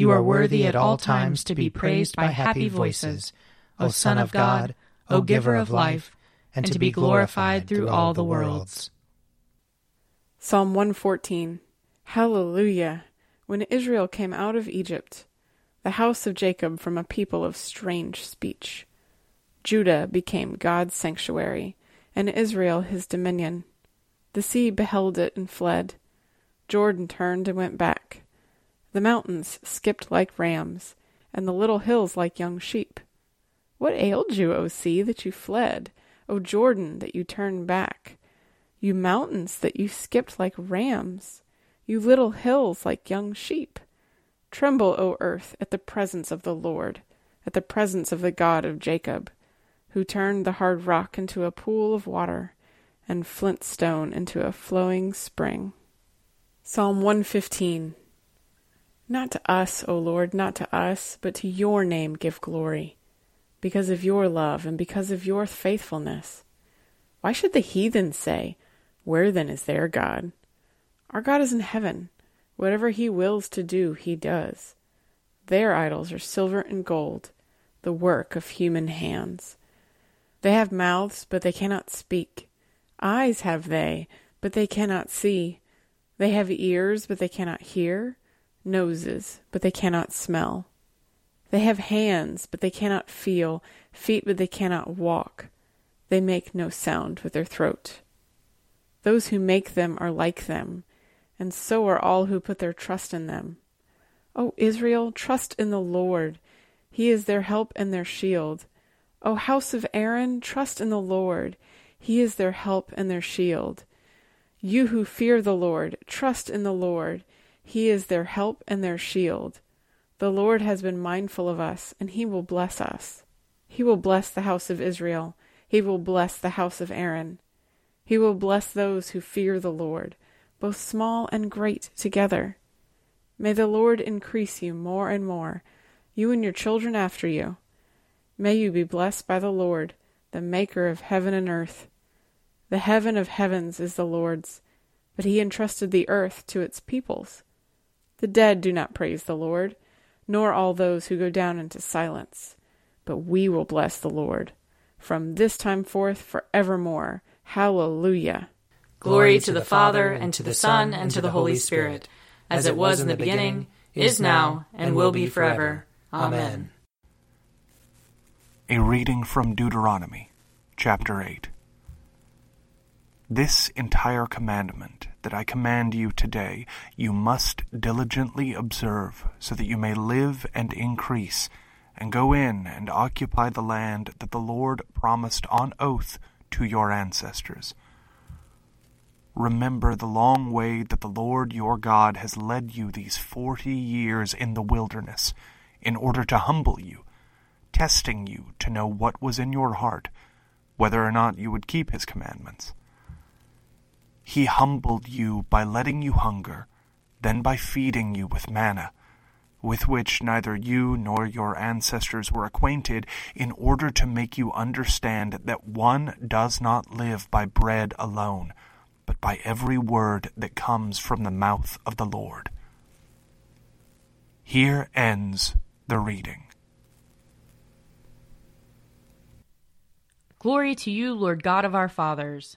You are worthy at all times to be praised by happy voices, O Son of God, O Giver of life, and to be glorified through all the worlds. Psalm 114 Hallelujah! When Israel came out of Egypt, the house of Jacob from a people of strange speech. Judah became God's sanctuary, and Israel his dominion. The sea beheld it and fled. Jordan turned and went back. The mountains skipped like rams, and the little hills like young sheep. What ailed you, O sea, that you fled? O Jordan, that you turned back? You mountains, that you skipped like rams? You little hills like young sheep? Tremble, O earth, at the presence of the Lord, at the presence of the God of Jacob, who turned the hard rock into a pool of water, and flint stone into a flowing spring. Psalm 115 Not to us, O Lord, not to us, but to your name give glory, because of your love and because of your faithfulness. Why should the heathen say, Where then is their God? Our God is in heaven. Whatever he wills to do, he does. Their idols are silver and gold, the work of human hands. They have mouths, but they cannot speak. Eyes have they, but they cannot see. They have ears, but they cannot hear. Noses, but they cannot smell. They have hands, but they cannot feel. Feet, but they cannot walk. They make no sound with their throat. Those who make them are like them and so are all who put their trust in them. O Israel, trust in the Lord. He is their help and their shield. O house of Aaron, trust in the Lord. He is their help and their shield. You who fear the Lord, trust in the Lord. He is their help and their shield. The Lord has been mindful of us, and he will bless us. He will bless the house of Israel. He will bless the house of Aaron. He will bless those who fear the Lord both small and great together. May the Lord increase you more and more, you and your children after you. May you be blessed by the Lord, the Maker of heaven and earth. The heaven of heavens is the Lord's, but he entrusted the earth to its peoples. The dead do not praise the Lord, nor all those who go down into silence. But we will bless the Lord from this time forth for evermore. Hallelujah. Glory to the Father, and to the Son, and to the Holy Spirit, as it was in the beginning, is now, and will be forever. Amen. A reading from Deuteronomy, chapter 8. This entire commandment that I command you today, you must diligently observe, so that you may live and increase, and go in and occupy the land that the Lord promised on oath to your ancestors Remember the long way that the Lord your God has led you these forty years in the wilderness, in order to humble you, testing you to know what was in your heart, whether or not you would keep his commandments. He humbled you by letting you hunger, then by feeding you with manna, with which neither you nor your ancestors were acquainted, in order to make you understand that one does not live by bread alone, but by every word that comes from the mouth of the Lord. Here ends the reading. Glory to you, Lord God of our fathers.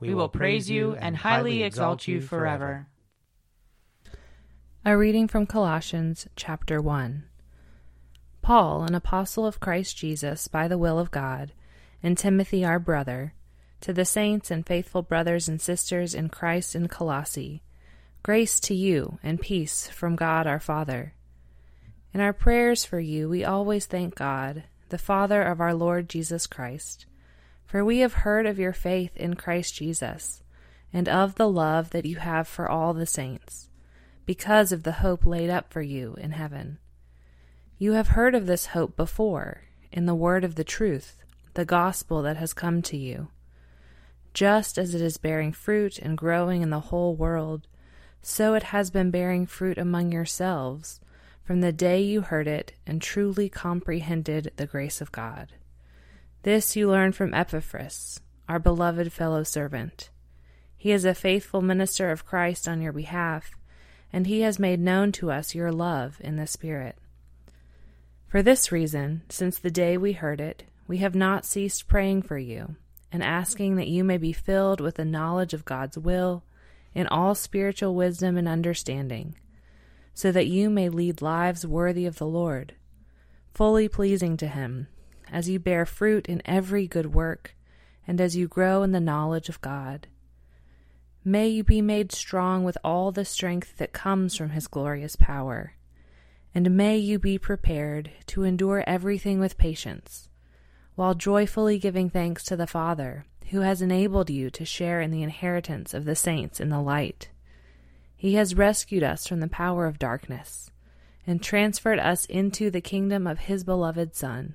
We will praise you and highly exalt you forever. A reading from Colossians chapter 1. Paul, an apostle of Christ Jesus by the will of God, and Timothy our brother, to the saints and faithful brothers and sisters in Christ in Colossae, grace to you and peace from God our Father. In our prayers for you, we always thank God, the Father of our Lord Jesus Christ, for we have heard of your faith in Christ Jesus, and of the love that you have for all the saints because of the hope laid up for you in heaven. You have heard of this hope before in the word of the truth, the gospel that has come to you. Just as it is bearing fruit and growing in the whole world, so it has been bearing fruit among yourselves from the day you heard it and truly comprehended the grace of God. This you learn from Epaphras, our beloved fellow servant. He is a faithful minister of Christ on your behalf and he has made known to us your love in the Spirit. For this reason, since the day we heard it, we have not ceased praying for you, and asking that you may be filled with the knowledge of God's will in all spiritual wisdom and understanding, so that you may lead lives worthy of the Lord, fully pleasing to Him, as you bear fruit in every good work, and as you grow in the knowledge of God May you be made strong with all the strength that comes from his glorious power. And may you be prepared to endure everything with patience, while joyfully giving thanks to the Father, who has enabled you to share in the inheritance of the saints in the light. He has rescued us from the power of darkness, and transferred us into the kingdom of his beloved Son,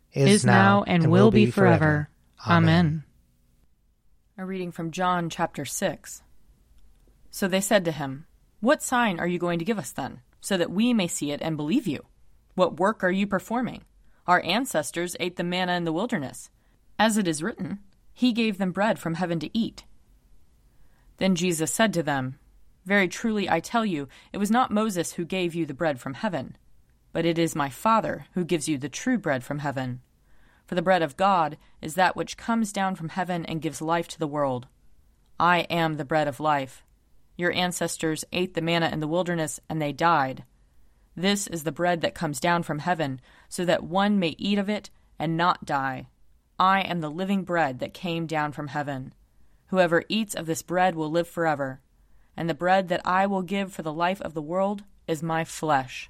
is now, and will be forever. Amen. A reading from John chapter 6. So they said to him, What sign are you going to give us then, so that we may see it and believe you? What work are you performing? Our ancestors ate the manna in the wilderness. As it is written, He gave them bread from heaven to eat. Then Jesus said to them, Very truly I tell you, it was not Moses who gave you the bread from heaven, but it is my Father who gives you the true bread from heaven. For the bread of God is that which comes down from heaven and gives life to the world. I am the bread of life. Your ancestors ate the manna in the wilderness, and they died. This is the bread that comes down from heaven, so that one may eat of it and not die. I am the living bread that came down from heaven. Whoever eats of this bread will live forever, and the bread that I will give for the life of the world is my flesh.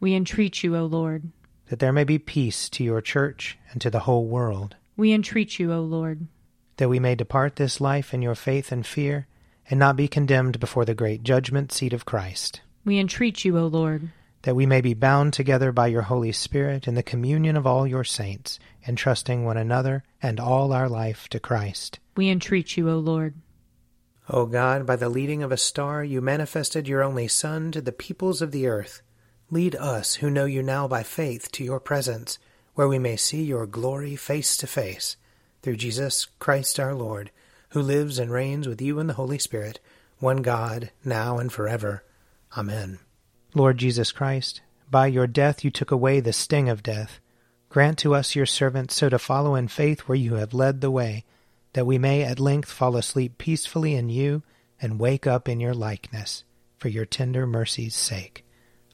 We entreat you, O Lord. That there may be peace to your church and to the whole world. We entreat you, O Lord. That we may depart this life in your faith and fear, and not be condemned before the great judgment seat of Christ. We entreat you, O Lord. That we may be bound together by your Holy Spirit in the communion of all your saints, entrusting one another and all our life to Christ. We entreat you, O Lord. O God, by the leading of a star, you manifested your only Son to the peoples of the earth. Lead us, who know you now by faith, to your presence, where we may see your glory face to face, through Jesus Christ our Lord, who lives and reigns with you in the Holy Spirit, one God, now and forever. Amen. Lord Jesus Christ, by your death you took away the sting of death. Grant to us, your servants, so to follow in faith where you have led the way that we may at length fall asleep peacefully in you and wake up in your likeness, for your tender mercy's sake.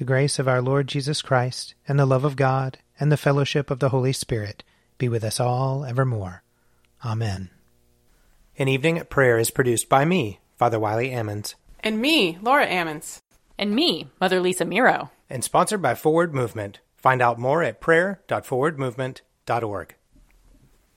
The grace of our Lord Jesus Christ, and the love of God, and the fellowship of the Holy Spirit be with us all evermore. Amen. An Evening at Prayer is produced by me, Father Wiley Ammons. And me, Laura Ammons. And me, Mother Lisa Miro. And sponsored by Forward Movement. Find out more at prayer.forwardmovement.org.